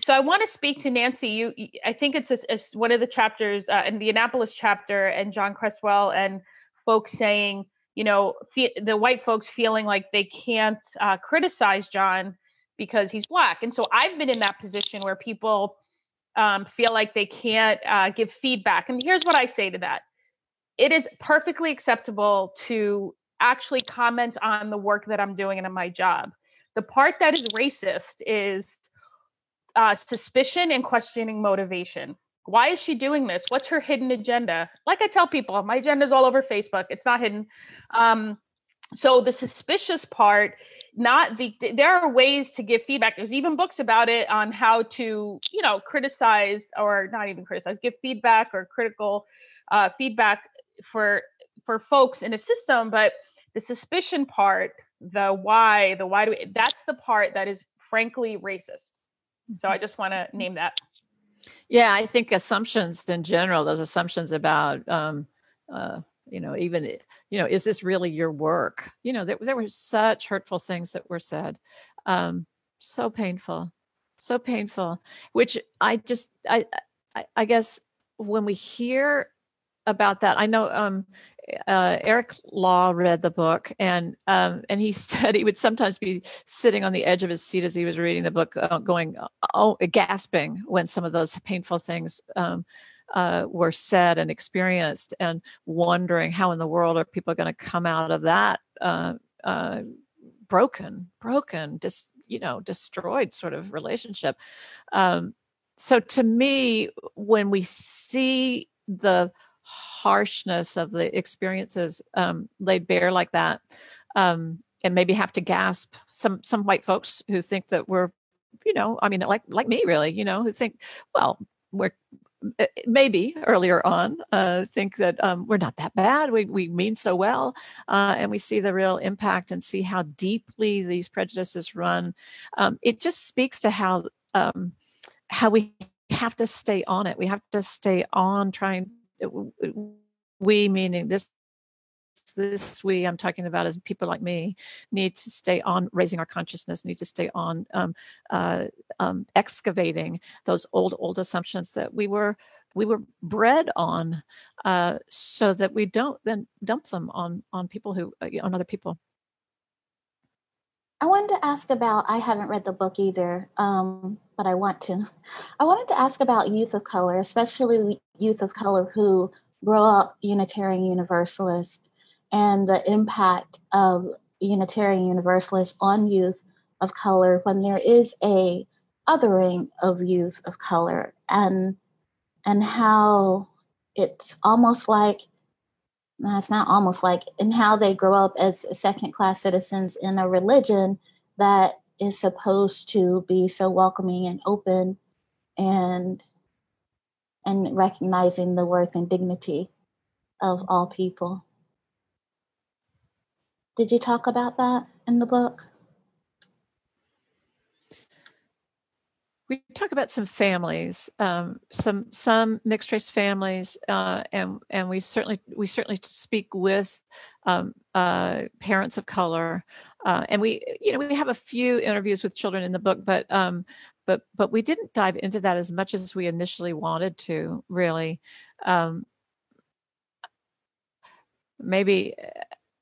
so i want to speak to nancy. You i think it's, it's one of the chapters uh, in the annapolis chapter and john crestwell and folks saying you know the white folks feeling like they can't uh, criticize john because he's black. And so I've been in that position where people um, feel like they can't uh, give feedback. And here's what I say to that it is perfectly acceptable to actually comment on the work that I'm doing and in my job. The part that is racist is uh, suspicion and questioning motivation. Why is she doing this? What's her hidden agenda? Like I tell people, my agenda is all over Facebook. It's not hidden. Um, so the suspicious part not the there are ways to give feedback. There's even books about it on how to you know criticize or not even criticize give feedback or critical uh, feedback for for folks in a system. But the suspicion part the why the why do we, that's the part that is frankly racist. So i just want to name that. Yeah i think assumptions in general those assumptions about um, uh, you know even eh, you know is this really your work? You know there, there were such hurtful things that were said um so painful so painful which i just i i, I guess when we hear about that i know um uh, Eric Law read the book, and um, and he said he would sometimes be sitting on the edge of his seat as he was reading the book, uh, going, oh, gasping when some of those painful things um, uh, were said and experienced, and wondering how in the world are people going to come out of that uh, uh, broken, broken, just you know, destroyed sort of relationship. Um, so to me, when we see the harshness of the experiences um, laid bare like that, um, and maybe have to gasp some some white folks who think that we're you know i mean like like me really you know who think well we're maybe earlier on uh, think that um, we're not that bad. We, we mean so well. Uh, and we see the real impact and see how deeply these prejudices run. Um, it just speaks to how, um, how we have to stay on it. We have to stay on trying, uh, we meaning this this we i'm talking about as people like me need to stay on raising our consciousness need to stay on um, uh, um, excavating those old old assumptions that we were we were bred on uh, so that we don't then dump them on on people who uh, on other people I wanted to ask about, I haven't read the book either, um, but I want to. I wanted to ask about youth of color, especially youth of color who grow up Unitarian Universalist and the impact of Unitarian Universalists on youth of color when there is a othering of youth of color and and how it's almost like it's not almost like and how they grow up as second class citizens in a religion that is supposed to be so welcoming and open and and recognizing the worth and dignity of all people did you talk about that in the book? We talk about some families, um, some some mixed race families, uh, and and we certainly we certainly speak with um, uh, parents of color, uh, and we you know we have a few interviews with children in the book, but um, but but we didn't dive into that as much as we initially wanted to. Really, um, maybe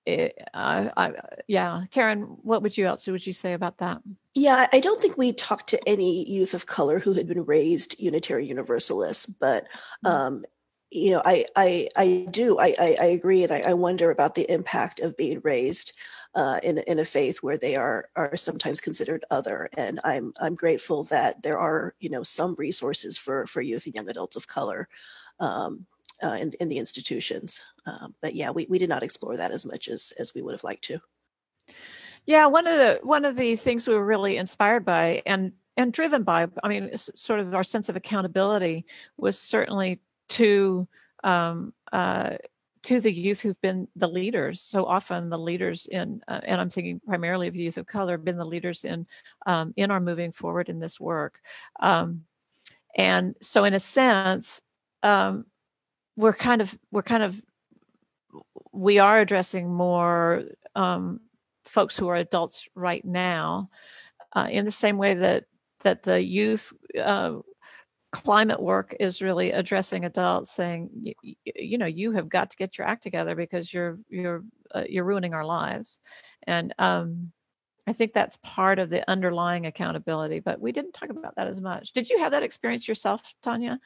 it, I, I, yeah, Karen, what would you else would you say about that? Yeah, I don't think we talked to any youth of color who had been raised Unitarian Universalists, but mm-hmm. um, you know, I I I do I I, I agree, and I, I, wonder about the impact of being raised uh, in in a faith where they are are sometimes considered other. And I'm I'm grateful that there are you know some resources for for youth and young adults of color. Um, uh, in, in the institutions. Um, but yeah, we, we did not explore that as much as, as we would have liked to. Yeah, one of the one of the things we were really inspired by and and driven by, I mean, sort of our sense of accountability was certainly to um, uh, to the youth who've been the leaders. So often, the leaders in, uh, and I'm thinking primarily of youth of color, been the leaders in um, in our moving forward in this work. Um, and so, in a sense, um, we're kind of we're kind of we are addressing more um, folks who are adults right now uh, in the same way that that the youth uh, climate work is really addressing adults saying you, know you have got to get your act together because you're you're uh, you're ruining our lives. And um, i think that's part of the underlying accountability but we didn't talk about that as much. Did you have that experience yourself tanya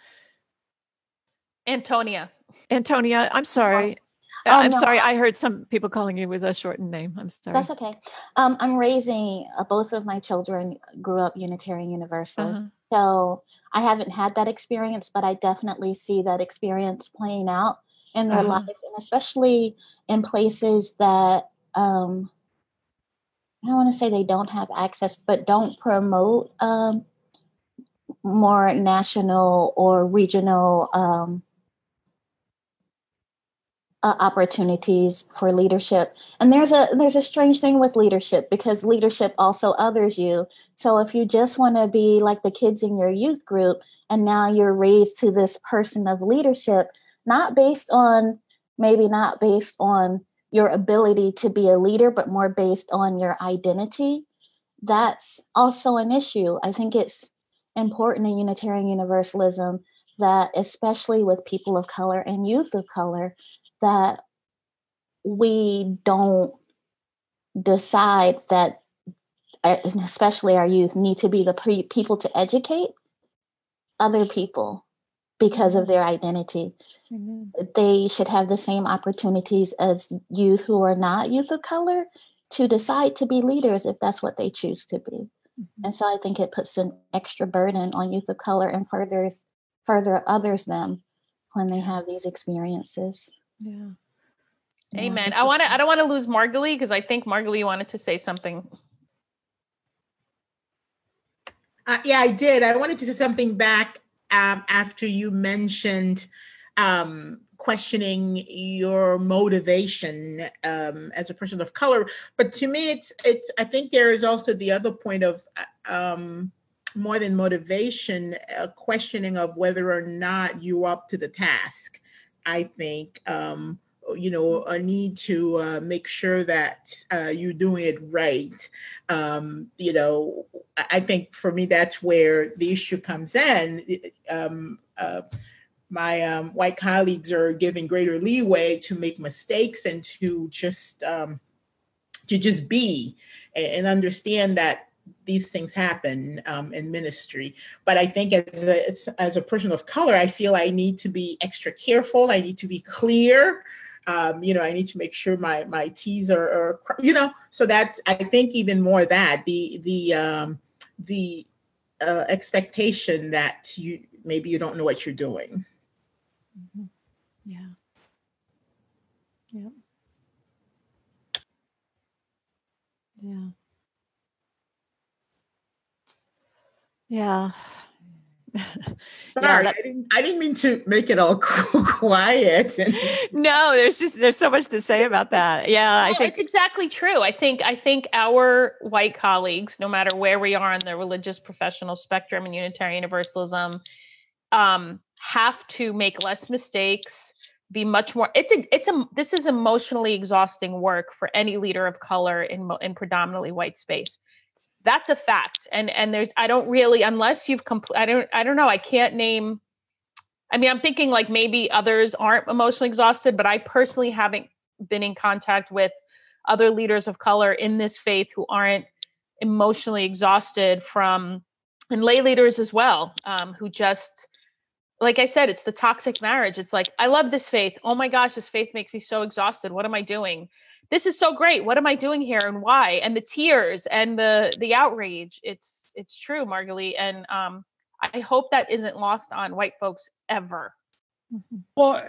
Antonia. Antonia, I'm sorry. Oh, I'm no. sorry. I heard some people calling you with a shortened name. I'm sorry. That's okay. Um, I'm raising uh, both of my children grew up Unitarian Universalist, uh-huh. So I haven't had that experience, but I definitely see that experience playing out in their Uh-huh. lives, and especially in places that um, I don't want to say they don't have access, but don't promote um, more national or regional um, uh, opportunities for leadership. And there's a there's a strange thing with leadership because leadership also others you. So if you just want to be like the kids in your youth group, and now you're raised to this person of leadership, not based on maybe not based on your ability to be a leader, but more based on your identity, that's also an issue. I think it's important in Unitarian Universalism that, especially with people of color and youth of color, that we don't decide that, uh, especially our youth, need to be the pre- people to educate other people because of their identity Amen. they should have the same opportunities as youth who are not youth of color to decide to be leaders if that's what they choose to be. Mhm. And so I think it puts an extra burden on youth of color and furthers further others them when they have these experiences. Yeah. Yeah. Amen. I want to. I don't want to lose Margalie because I think Margalie wanted to say something. Uh, yeah, I did. I wanted to say something back um, after you mentioned um, questioning your motivation um, as a person of color. But to me, it's it's. I think there is also the other point of uh, um, more than motivation, a questioning of whether or not you're up to the task. I think. Um, you know, a need to uh, make sure that uh, you're doing it right. Um, you know, I think for me, that's where the issue comes in. Um, uh, my um, white colleagues are given greater leeway to make mistakes and to just um, to just be a- and understand that these things happen um, in ministry. But I think as a, as- a person of color, I feel I need to be extra careful. I need to be clear. Um, you know, I need to make sure my my T's are, are you know, so that I think even more that the the um, the uh, expectation that you maybe you don't know what you're doing. Mhm. Yeah. Yep. Yeah. Yeah. Sorry, that- I didn't I didn't mean to make it all quiet. And, no, there's just there's so much to say about that. Yeah, I think it's exactly true. I think I think our white colleagues, no matter where we are on the religious professional spectrum and Unitarian Universalism, um, have to make less mistakes, be much more. It's a it's a this is emotionally exhausting work for any leader of color in in predominantly white space. That's a fact. And and there's I don't really unless you've complete I don't I don't know I can't name. I mean I'm thinking like maybe others aren't emotionally exhausted, but I personally haven't been in contact with other leaders of color in this faith who aren't emotionally exhausted from and lay leaders as well um, who just like i said it's the toxic marriage it's like i love this faith oh my gosh this faith makes me so exhausted what am i doing this is so great. What am i doing here and why? And the tears and the the outrage. It's it's true margalie and um i hope that isn't lost on white folks ever. Mhm. Well,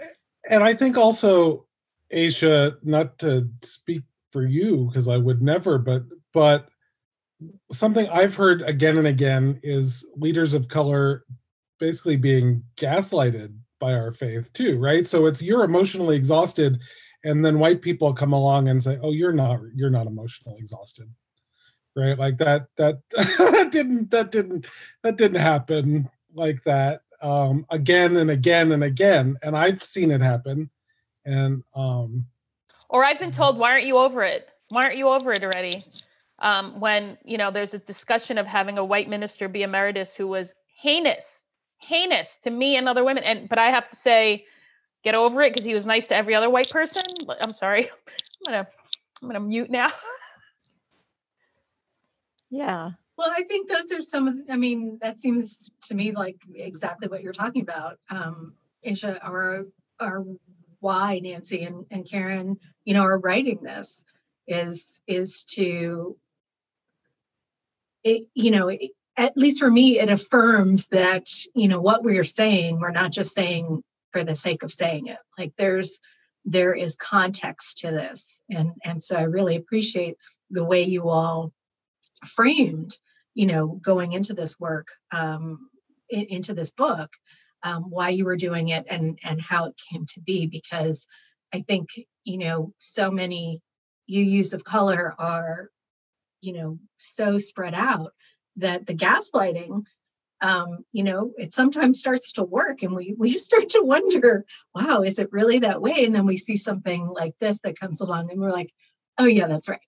and I think also, Aisha, not to speak for you because I would never, but but something I've heard again and again is leaders of color basically being gaslighted by our faith too, right? So it's you're emotionally exhausted, and then white people come along and say, "Oh, you're not. You're not emotionally exhausted." Right, like that. That that didn't. That didn't. That didn't happen like that um, again and again and again, and I've seen it happen. And um, or i've been told why aren't you over it why aren't you over it already um, when you know there's a discussion of having a white minister be emeritus who was heinous heinous to me and other women and but i have to say get over it because he was nice to every other white person i'm sorry. I'm gonna i'm gonna mute now. Yeah. Well, I think those are some of, I mean, that seems to me like exactly what you're talking about, um, Aisha, or, or why Nancy and, and Karen, you know, are writing this is, is to, it, you know, it, at least for me, it affirms that, you know, what we're saying, we're not just saying for the sake of saying it. Like there's, there is context to this. And, and so I really appreciate the way you all framed, you know, going into this work, um, in, into this book, um, why you were doing it and, and how it came to be, because I think, you know, so many UUs of color are, you know, so spread out that the gaslighting um, you know, it sometimes starts to work and we we start to wonder, wow, is it really that way? And then we see something like this that comes along and we're like, oh yeah, that's right.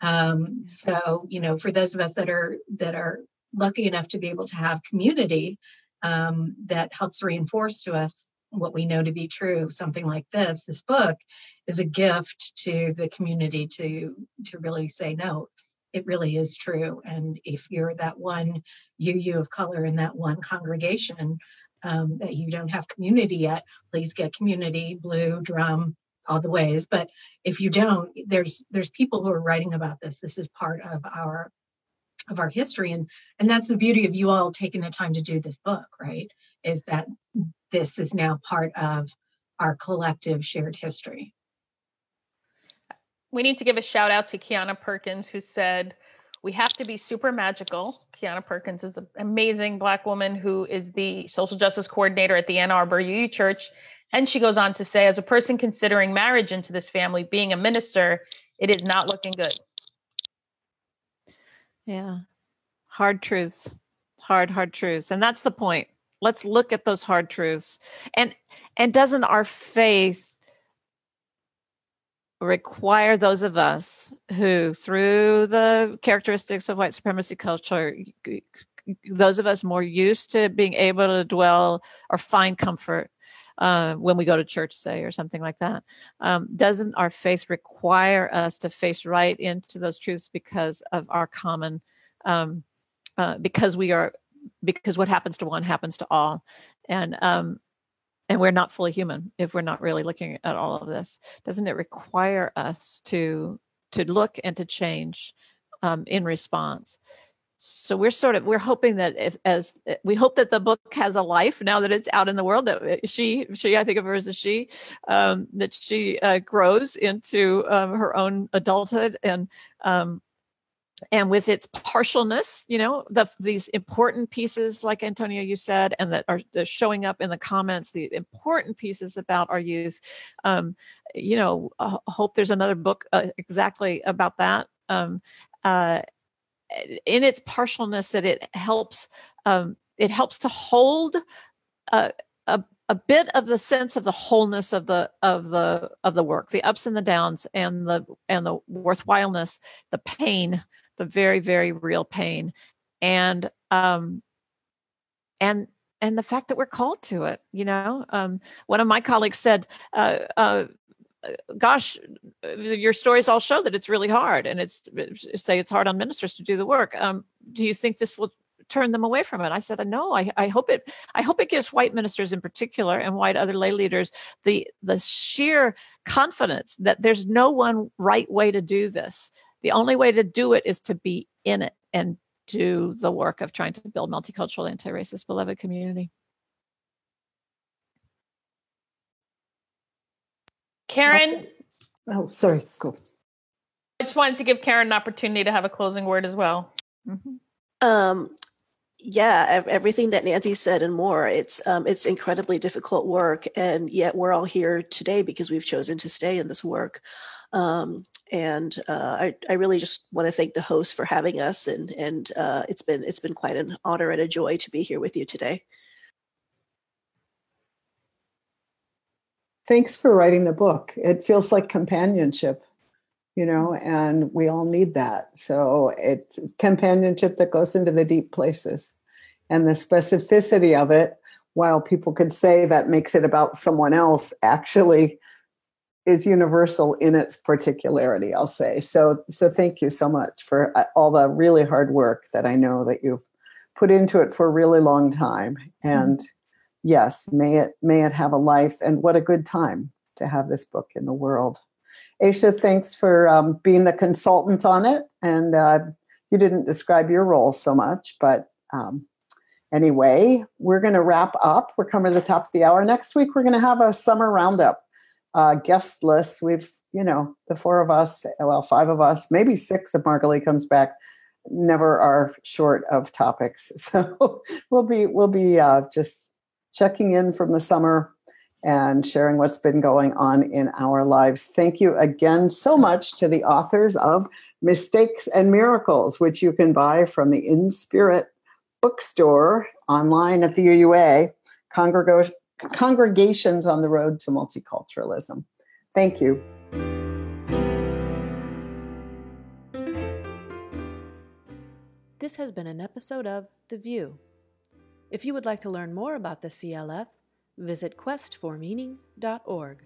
Um, so, you know, for those of us that are that are lucky enough to be able to have community um, that helps reinforce to us what we know to be true, something like this, this book is a gift to the community to to really say no it really is true. And if you're that one UU of color in that one congregation um, that you don't have community yet, please get community, BLUU, DRUUMM, all the ways. But if you don't, there's there's people who are writing about this. This is part of our of our history and and that's the beauty of you all taking the time to do this book right is that this is now part of our collective shared history we need to give a shout out to Kiana Perkins, who said, We have to be super magical. Kiana Perkins is an amazing Black woman who is the social justice coordinator at the Ann Arbor UU Church. And she goes on to say, as a person considering marriage into this family, being a minister, it is not looking good. Yeah. Hard truths. Hard, hard truths. And that's the point. Let's look at those hard truths. And and doesn't our faith require those of us who, through the characteristics of white supremacy culture, those of us more used to being able to dwell or find comfort uh, when we go to church, say, or something like that. Um, doesn't our faith require us to face right into those truths because of our common, um, uh, because we are, because what happens to one happens to all, and um, and we're not fully human if we're not really looking at all of this doesn't it require us to to look and to change um, in response? So we're sort of we're hoping that if as eh, we hope that the book has a life now that it's out in the world that eh, she she i think of her as a she um, that she uh, grows into um, her own adulthood and um, and with its partialness you know the these important pieces like antonio you said and that are showing up in the comments the important pieces about our youth um, you know I hope there's another book uh, exactly about that um, uh, in its partialness that it helps um, it helps to hold a, a, a bit of the sense of the wholeness of the of the of the work the ups and the downs and the and the worthwhileness the pain the very very real pain and um and and the fact that we're called to it you know um one of my colleagues said uh uh gosh your stories all show that it's really hard and it's say it's hard on ministers to do the work um do you think this will turn them away from it? I said no I, I hope it i hope it gives white ministers in particular and white other lay leaders the the sheer confidence that there's no one right way to do this the only way to do it is to be in it and do the work of trying to build multicultural, anti-racist, beloved community. Karen. Oh, sorry. Go. I just wanted to give Karen an opportunity to have a closing word as well. Mm-hmm. Um, yeah, everything that Nancy said and more. It's um, it's incredibly difficult work, and yet we're all here today because we've chosen to stay in this work. Um, and uh, I, I really just want to thank the host for having us and and uh, it's been it's been quite an honor and a joy to be here with you today. Thanks for writing the book. It feels like companionship you know and we all need that. So it's companionship that goes into the deep places and the specificity of it while people could say that makes it about someone else actually is universal in its particularity i'll say so so thank you so much for uh, all the really hard work that i know that you've put into it for a really long time hmm. and mm-hmm. yes may it may it have a life and what a good time to have this book in the world aisha thanks for um, being the consultant on it and uh, you didn't describe your role so much but Um, anyway, we're going to wrap up. We're coming to the top of the hour. Next week, we're going to have a summer roundup uh, guest list. We've, you know, the four of us, well, five of us, maybe six if Margalie comes back, never are short of topics. So we'll be we'll be uh, just checking in from the summer and sharing what's been going on in our lives. Thank you again so much to the authors of Mistakes and Miracles, which you can buy from the inSpirit bookstore online at the UUA, Congreg- Congregations on the Road to Multiculturalism. Thank you. This has been an episode of The VUU. If you would like to learn more about the CLF, visit questformeaning.org.